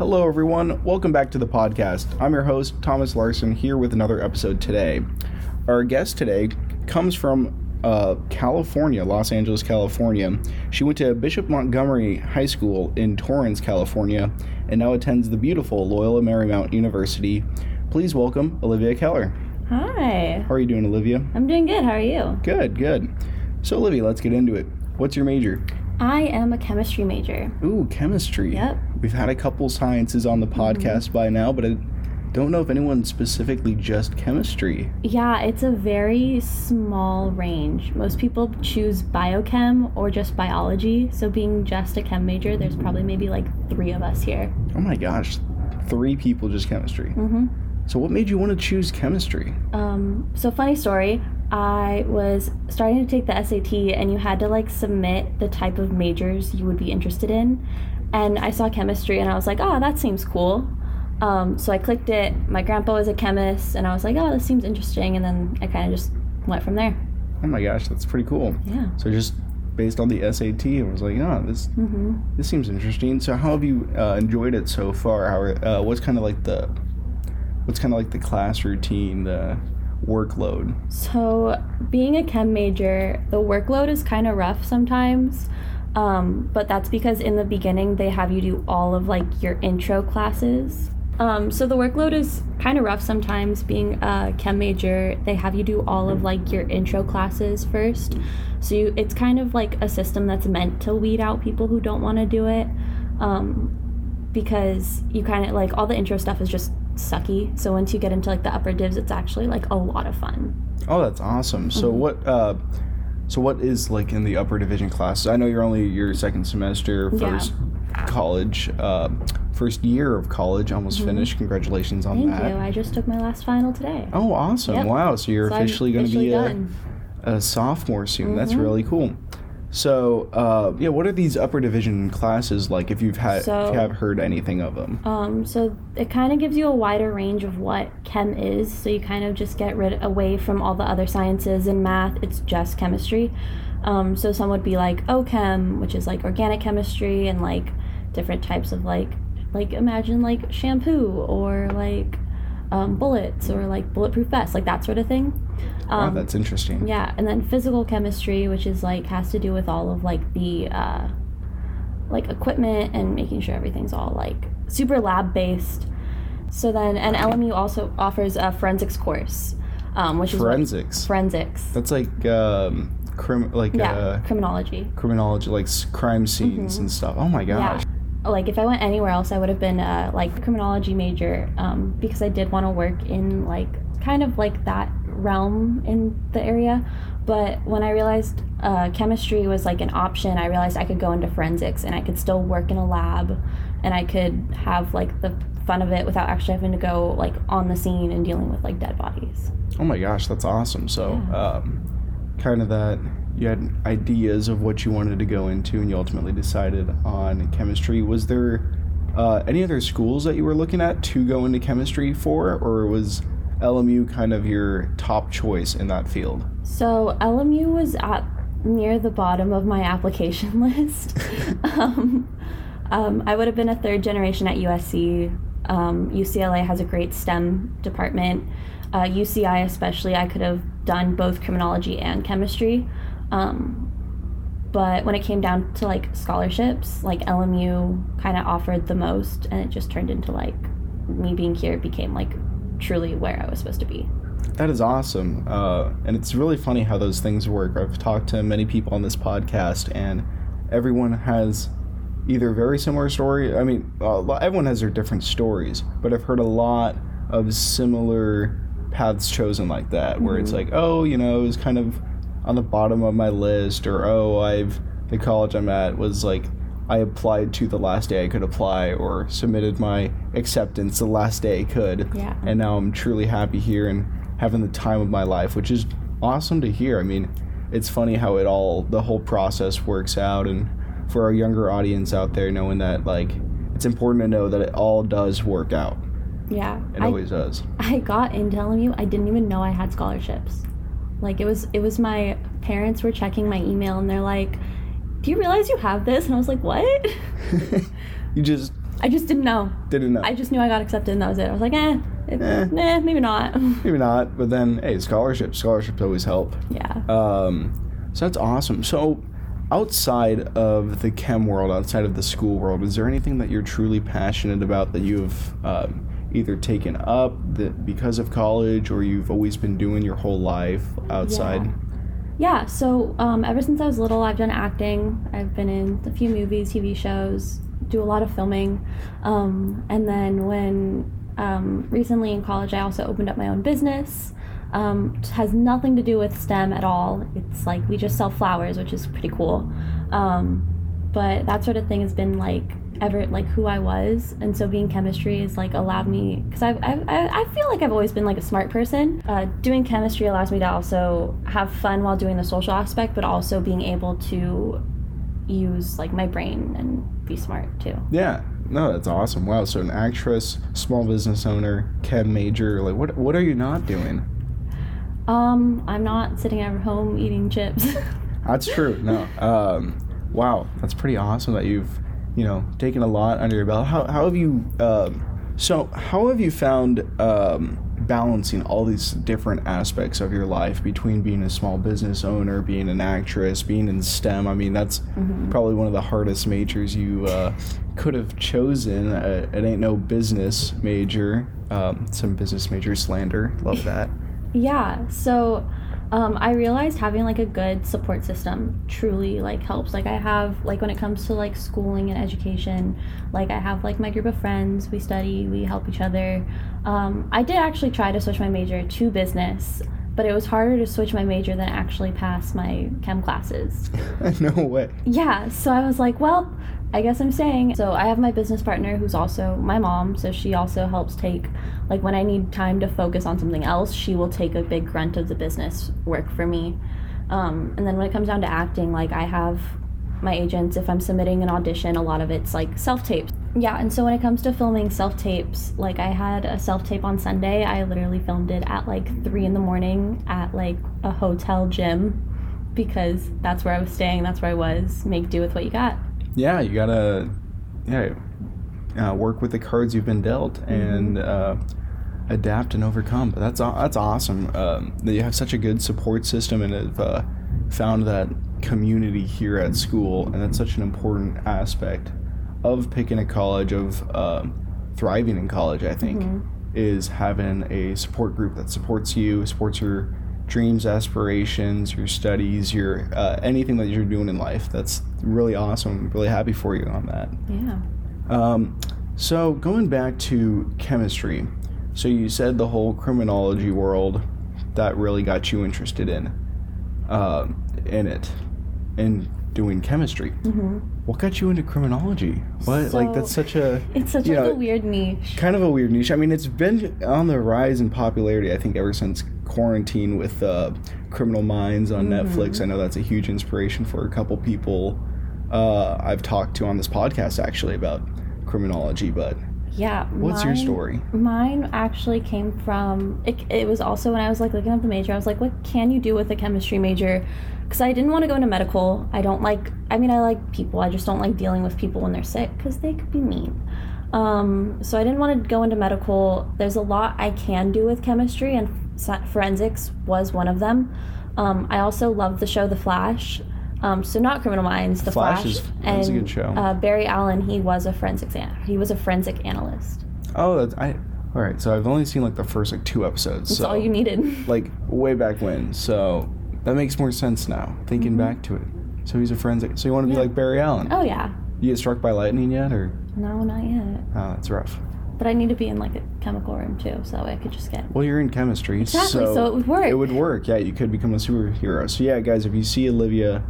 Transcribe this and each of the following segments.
Hello, everyone. Welcome back to the podcast. I'm your host, Thomas Larson, here with another episode today. Our guest today comes from uh, California, Los Angeles, California. She went to Bishop Montgomery High School in Torrance, California, and now attends the beautiful Loyola Marymount University. Please welcome Olivia Kelleher. Hi. How are you doing, Olivia? I'm doing good. How are you? Good, good. So, Olivia, let's get into it. What's your major? I am a chemistry major. Ooh, chemistry. Yep. We've had a couple sciences on the podcast by now, but I don't know if anyone specifically just chemistry. Yeah, it's a very small range. Most people choose biochem or just biology. So, being just a chem major, there's probably maybe like three of us here. Oh my gosh, three people just chemistry. Mm-hmm. So, what made you want to choose chemistry? Um, so, funny story. I was starting to take the SAT, and you had to like submit the type of majors you would be interested in. And I saw chemistry, and I was like, oh, that seems cool. Um, so I clicked it. My grandpa was a chemist, and I was like, oh, this seems interesting. And then I kind of just went from there. Oh my gosh, that's pretty cool. Yeah. So, just based on the SAT, I was like, oh, this Mm-hmm. this seems interesting. So, how have you uh, enjoyed it so far? How are, uh, what's kind of like the what's kind of like the class routine, the workload? So, being a chem major, the workload is kind of rough sometimes. Um, but that's because in the beginning they have you do all of like your intro classes. Um, so the workload is kind of rough sometimes. Being a chem major, they have you do all of like your intro classes first. So you, it's kind of like a system that's meant to weed out people who don't want to do it, um, because you kind of like all the intro stuff is just sucky. So once you get into like the upper divs, it's actually like a lot of fun. Oh, that's awesome. So Mm-hmm. what uh so what is like in the upper division classes? I know you're only your second semester, Yeah. first college, uh first year of college, almost finished. Congratulations on Mm-hmm. Thank that. you. I just took my last final today. Oh, awesome. Yep. Wow. So you're So officially going to be a, done. a sophomore soon. That's Mhm. really cool. So, uh, yeah, what are these upper division classes like if you've had So- if you have heard anything of them? Um, so it kind of gives you a wider range of what chem is. So you kind of just get rid away from all the other sciences and math. It's just chemistry. Um, so some would be like OChem, which is like organic chemistry and like different types of like like imagine like shampoo or like um, bullets or like bulletproof vests, like that sort of thing. Wow, Um, that's interesting. yeah, and then physical chemistry, which is like has to do with all of like the uh, like equipment and making sure everything's all like super lab based. So then, and LMU also offers a forensics course, um, which is Forensics. forensics. That's like um, crim like yeah, uh, criminology. criminology, like crime scenes and stuff. Oh my gosh. Mm-hmm. Yeah. Like if I went anywhere else, I would have been uh, like criminology major um, because I did want to work in like kind of like that realm in the area. But when I realized uh, chemistry was like an option, I realized I could go into forensics and I could still work in a lab, and I could have like the fun of it without actually having to go like on the scene and dealing with like dead bodies. Oh my gosh, that's awesome. So, Yeah. um, kind of that you had ideas of what you wanted to go into, and you ultimately decided on chemistry. Was there uh, any other schools that you were looking at to go into chemistry for, or was LMU kind of your top choice in that field? So LMU was at near the bottom of my application list. um, um, I would have been a third generation at USC. Um, UCLA has a great STEM department. Uh, UCI especially, I could have done both criminology and chemistry. Um, but when it came down to like scholarships, like LMU kind of offered the most, and it just turned into like me being here became like truly where I was supposed to be. That is awesome. Uh, and it's really funny how those things work. I've talked to many people on this podcast, and everyone has either very similar story. I mean, uh, everyone has their different stories, but I've heard a lot of similar paths chosen like that, where it's like, oh, you know, it was kind of on the bottom of my list, or oh, I've the college I'm at was like I applied to the last day I could apply, or submitted my acceptance the last day I could Yeah. and now I'm truly happy here and having the time of my life, which is awesome to hear. I mean, it's funny how it all the whole process works out and for our younger audience out there knowing that like it's important to know that it all does work out. Yeah, It I, always does. I got in telling you I didn't even know I had scholarships. Like it was it was my parents were checking my email and they're like, "Do you realize you have this?" And I was like, "What?" you just I just didn't know. Didn't know. I just knew I got accepted and that was it. I was like, eh, it, Eh. nah, maybe not. Maybe not, but then hey, scholarships. Scholarships always help. yeah. Um, so that's awesome. So, outside of the chem world, outside of the school world, is there anything that you're truly passionate about that you've um, either taken up that because of college, or you've always been doing your whole life outside? Yeah. Yeah, so um, ever since I was little, I've done acting. I've been in a few movies, TV shows, do a lot of filming. Um, and then when um, recently in college, I also opened up my own business. Um, has nothing to do with STEM at all. It's like we just sell flowers, which is pretty cool. Um, but that sort of thing has been like ever like who I was, and so being chemistry is like allowed me because I've I I feel like I've always been like a smart person. Uh, doing chemistry allows me to also have fun while doing the social aspect, but also being able to use like my brain and be smart too. Yeah. No, that's awesome. Wow. So an actress, small business owner, chem major. Like, what what are you not doing? Um, I'm not sitting at home eating chips. That's true. No. Um, wow, that's pretty awesome that you've, you know, taken a lot under your belt. How, how have you? Um, so how have you found um, balancing all these different aspects of your life between being a small business owner, being an actress, being in STEM? I mean, that's probably one of the hardest majors you uh, could have chosen. Uh, it ain't no business major. Um, some business major slander. Love that. Yeah. So um, I realized having like a good support system truly like helps. Like I have like when it comes to like schooling and education, like I have like my group of friends. We study, we help each other. Um, I did actually try to switch my major to business, but it was harder to switch my major than actually pass my chem classes. no way. Yeah, so I was like, well, I guess I'm saying So I have my business partner who's also my mom, so she also helps take like when I need time to focus on something else, she will take a big grunt of the business work for me. Um, and then when it comes down to acting, like I have my agents, if I'm submitting an audition, a lot of it's like self tapes. Yeah, and so when it comes to filming self tapes, like I had a self tape on Sunday. I literally filmed it at like three in the morning at like a hotel gym because that's where I was staying, that's where I was. Make do with what you got. Yeah, you gotta yeah uh, work with the cards you've been dealt and uh, adapt and overcome. But that's that's awesome um, that you have such a good support system and have uh, found that community here at school, and that's such an important aspect of picking a college of um thriving in college. I think is having a support group that supports you, supports your dreams, aspirations, your studies, your uh, anything that you're doing in life. That's really awesome. Really happy for you on that. Yeah. Um, so going back to chemistry, so you said the whole criminology world that really got you interested in, um, in it, in doing chemistry. Mm-hmm. What got you into criminology? What like that's such a It's such like know, a weird niche. kind of a weird niche. I mean, it's been on the rise in popularity. I think ever since quarantine with uh, Criminal Minds on Mm-hmm. Netflix. I know that's a huge inspiration for a couple people uh, I've talked to on this podcast actually about criminology. But Yeah. what's your story? Mine actually came from it, it was also when I was like looking at the major, I was like, what can you do with a chemistry major? Because I didn't want to go into medical. I don't like, I mean, I like people. I just don't like dealing with people when they're sick because they could be mean. Um, so I didn't want to go into medical. There's a lot I can do with chemistry, and forensics was one of them. Um, I also love the show The Flash. Um, so not Criminal Minds, The Flash Flash, is- that's a good show. Uh, Barry Allen. He was a forensics an- he was a forensic analyst. Oh, that's I. All right, so I've only seen like the first like two episodes. That's so all you needed. like way back when. So that makes more sense now, thinking back to it. So he's a forensic. So you want to be Mm-hmm. Yeah. like Barry Allen? Oh yeah. You get struck by lightning yet, or No, not yet. oh, that's rough. But I need to be in like a chemical room too, so that way I could just get. Well, you're in chemistry, Exactly, so it would work. It would work. Yeah, you could become a superhero. So yeah, guys, if you see Olivia,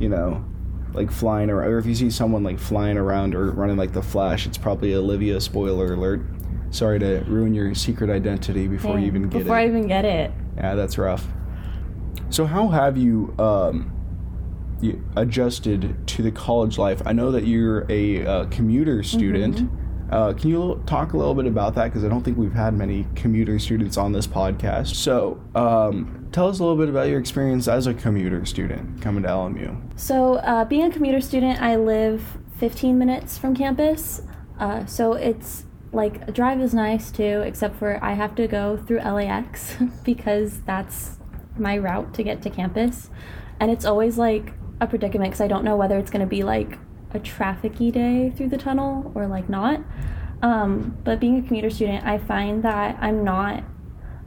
you know, like flying around, or if you see someone like flying around or running like the Flash, it's probably Olivia. Spoiler alert. Sorry to ruin your secret identity before you even get before it. Before I even get it. Yeah, that's rough. So how have you um, you adjusted to the college life? I know that you're a uh, commuter student. Mm-hmm. Uh, can you talk a little bit about that? Because I don't think we've had many commuter students on this podcast. So um, tell us a little bit about your experience as a commuter student coming to LMU. So, uh, being a commuter student, I live 15 minutes from campus. Uh, so it's like a drive is nice too, except for I have to go through LAX because that's my route to get to campus, and it's always like a predicament because I don't know whether it's going to be like a trafficy day through the tunnel or like not. Um, but being a commuter student, I find that I'm not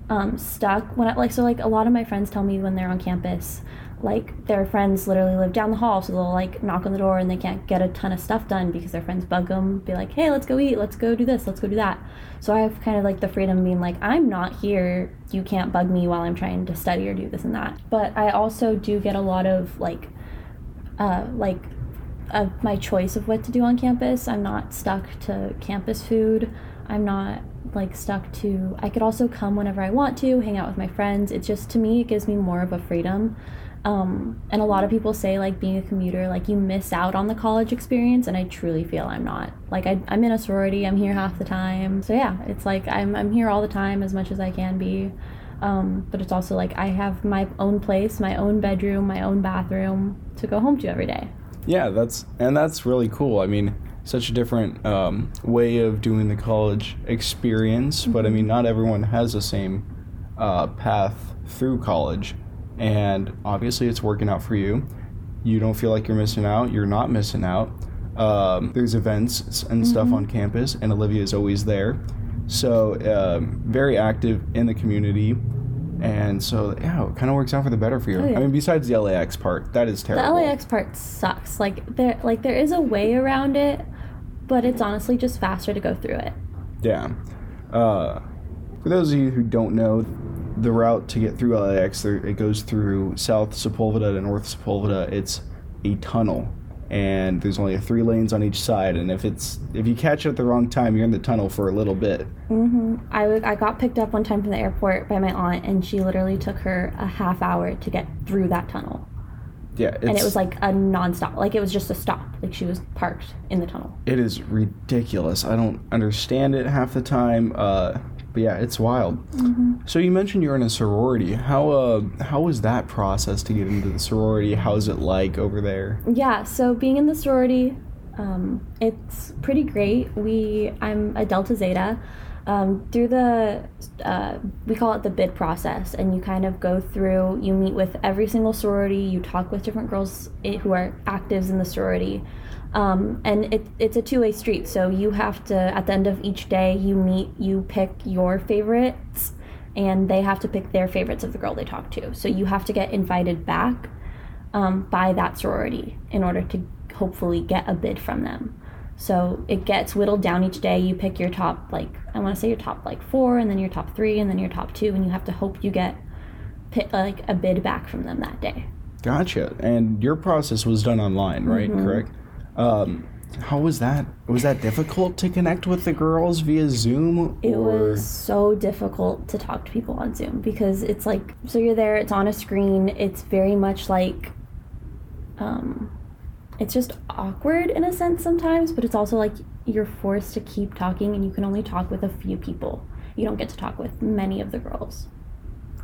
um, stuck when I like so like a lot of my friends tell me when they're on campus like their friends literally live down the hall so they'll like knock on the door and they can't get a ton of stuff done because their friends bug them be like hey let's go eat let's go do this let's go do that so i have kind of like the freedom of being like i'm not here you can't bug me while i'm trying to study or do this and that but i also do get a lot of like uh like of my choice of what to do on campus. I'm not stuck to campus food. I'm not like stuck to i could also come whenever i want to hang out with my friends. It's just to me it gives me more of a freedom. Um, and a lot of people say like being a commuter like you miss out on the college experience and i truly feel i'm not. Like I, i'm in a sorority. I'm here half the time. So yeah it's like i'm, I'm here all the time as much as i can be. Um, but it's also like i have my own place my own bedroom my own bathroom to go home to every day Yeah, that's and that's really cool. I mean, such a different um, way of doing the college experience, but I mean, not everyone has the same uh, path through college, and obviously, it's working out for you. You don't feel like you're missing out. You're not missing out. Um, there's events and stuff on campus, and Olivia is always there. So um, very active in the community, and so yeah, it kind of works out for the better for you. Oh, yeah. I mean, besides the LAX part, that is terrible. the lax part sucks like there like there is a way around it but it's honestly just faster to go through it Yeah. Uh, for those of you who don't know, the route to get through LAX, it goes through South Sepulveda to North Sepulveda. It's a tunnel, and there's only three lanes on each side. And if it's if you catch it at the wrong time, you're in the tunnel for a little bit. mm-hmm. I, w- I got picked up one time from the airport by my aunt and she literally took her a half hour to get through that tunnel Yeah, it's, and it was like a nonstop like it was just a stop like she was parked in the tunnel it is ridiculous. I don't understand it half the time. Uh, but yeah, it's wild. So you mentioned you're in a sorority. How uh how was that process to get into the sorority? How's it like over there? Yeah, so being in the sorority, um, it's pretty great. We I'm a Delta Zeta. Um, through the uh, we call it the bid process, and you kind of go through. You meet with every single sorority. You talk with different girls who are actives in the sorority, um, and it, it's a two way street. So you have to at the end of each day you meet. You pick your favorites, and they have to pick their favorites of the girl they talk to. So you have to get invited back um, by that sorority in order to hopefully get a bid from them. So it gets whittled down each day. You pick your top, like, I want to say your top, like, four, and then your top three, and then your top two, and you have to hope you get, pi- like, a bid back from them that day. Gotcha. And your process was done online, right? Mm-hmm. Correct. Um, how was that? Was that difficult to connect with the girls via Zoom? It or was so difficult to talk to people on Zoom because it's like, so you're there, it's on a screen, it's very much like, um, it's just awkward in a sense sometimes, but it's also like you're forced to keep talking and you can only talk with a few people. You don't get to talk with many of the girls.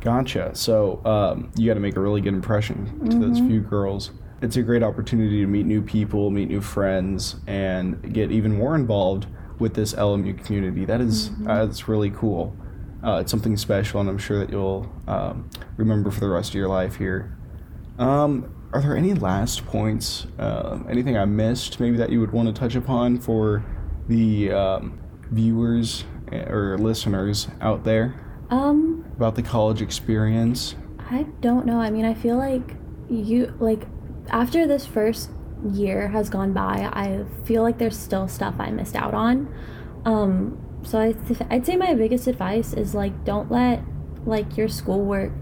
Gotcha. So um, you got to make a really good impression to those Mm-hmm. few girls. It's a great opportunity to meet new people, meet new friends, and get even more involved with this LMU community. That is- Mm-hmm. uh, that's really cool. Uh, it's something special, and I'm sure that you'll um, remember for the rest of your life here. Um, are there any last points? Uh, anything I missed, maybe that you would want to touch upon for the um, viewers eh, or listeners out there Um, about the college experience? I don't know. I mean, I feel like you like after this first year has gone by, I feel like there's still stuff I missed out on. Um, so I th- I'd say my biggest advice is like don't let like your schoolwork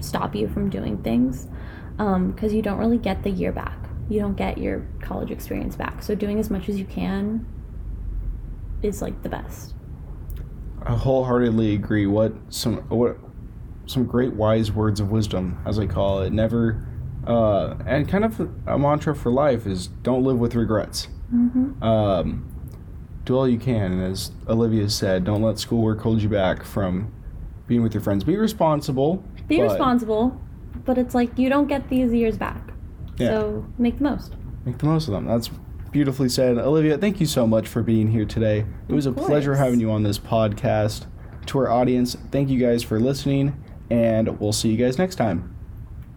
stop you from doing things because you don't really get the year back. You don't get your college experience back. So doing as much as you can is like the best. I wholeheartedly agree. What some what some great wise words of wisdom, as I call it. Never, uh, and kind of a mantra for life is don't live with regrets. Mm-hmm. Um, do all you can, and as Olivia said, don't let schoolwork hold you back from being with your friends. Be responsible. Be but responsible, but it's like you don't get these years back. Yeah. So make the most. Make the most of them. That's beautifully said. Olivia, thank you so much for being here today. It was a pleasure having you on this podcast. To our audience, thank you guys for listening, and we'll see you guys next time.